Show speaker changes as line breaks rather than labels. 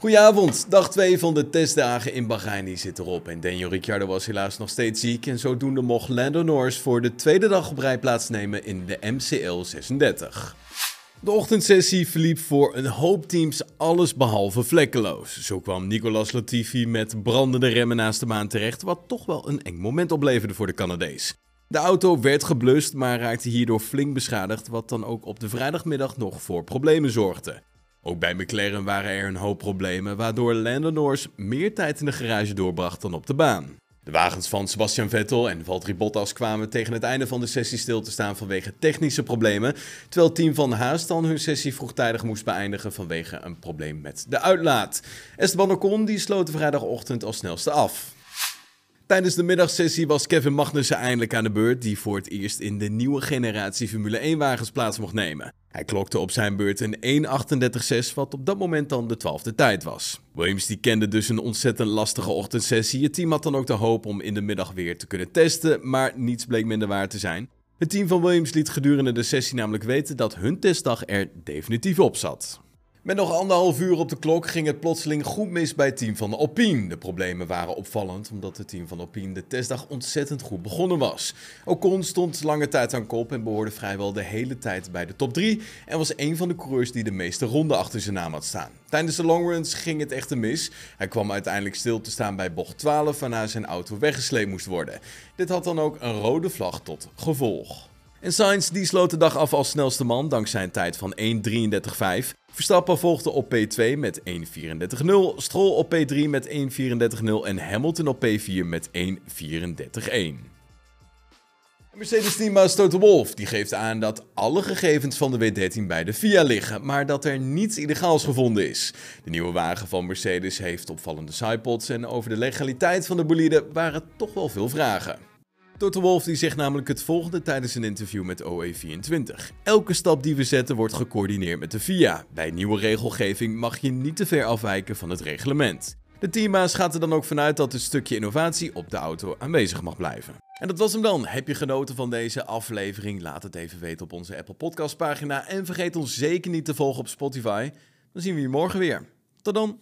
Goedenavond, dag 2 van de testdagen in Bahrein zit erop. En Daniel Ricciardo was helaas nog steeds ziek. En zodoende mocht Lando Norris voor de tweede dag op rij plaatsnemen in de MCL 36. De ochtendsessie verliep voor een hoop teams alles behalve vlekkeloos. Zo kwam Nicolas Latifi met brandende remmen naast de baan terecht, wat toch wel een eng moment opleverde voor de Canadees. De auto werd geblust, maar raakte hierdoor flink beschadigd, wat dan ook op de vrijdagmiddag nog voor problemen zorgde. Ook bij McLaren waren er een hoop problemen, waardoor Lando Norris meer tijd in de garage doorbracht dan op de baan. De wagens van Sebastian Vettel en Valtteri Bottas kwamen tegen het einde van de sessie stil te staan vanwege technische problemen, terwijl team van Haas dan hun sessie vroegtijdig moest beëindigen vanwege een probleem met de uitlaat. Esteban Ocon die sloot vrijdagochtend als snelste af. Tijdens de middagsessie was Kevin Magnussen eindelijk aan de beurt, die voor het eerst in de nieuwe generatie Formule 1-wagens plaats mocht nemen. Hij klokte op zijn beurt een 1.38.6, wat op dat moment dan de twaalfde tijd was. Williams die kende dus een ontzettend lastige ochtendsessie. Het team had dan ook de hoop om in de middag weer te kunnen testen, maar niets bleek minder waar te zijn. Het team van Williams liet gedurende de sessie namelijk weten dat hun testdag er definitief op zat. Met nog anderhalf uur op de klok ging het plotseling goed mis bij het team van Alpine. De problemen waren opvallend omdat het team van Alpine de testdag ontzettend goed begonnen was. Ocon stond lange tijd aan kop en behoorde vrijwel de hele tijd bij de top 3 en was een van de coureurs die de meeste ronden achter zijn naam had staan. Tijdens de longruns ging het echter mis. Hij kwam uiteindelijk stil te staan bij bocht 12 waarna zijn auto weggesleept moest worden. Dit had dan ook een rode vlag tot gevolg. En Sainz die sloot de dag af als snelste man dankzij een tijd van 1.33.5. Verstappen volgde op P2 met 1.34.0, Stroll op P3 met 1.34.0 en Hamilton op P4 met 1.34.1. Mercedes-teambaas Toto Wolff die geeft aan dat alle gegevens van de W13 bij de FIA liggen, maar dat er niets illegaals gevonden is. De nieuwe wagen van Mercedes heeft opvallende sidepods en over de legaliteit van de bolide waren toch wel veel vragen. Toto Wolff die zegt namelijk het volgende tijdens een interview met OE24. Elke stap die we zetten wordt gecoördineerd met de FIA. Bij nieuwe regelgeving mag je niet te ver afwijken van het reglement. De teambaas gaat er dan ook vanuit dat een stukje innovatie op de auto aanwezig mag blijven. En dat was hem dan. Heb je genoten van deze aflevering? Laat het even weten op onze Apple Podcast pagina en vergeet ons zeker niet te volgen op Spotify. Dan zien we je morgen weer. Tot dan.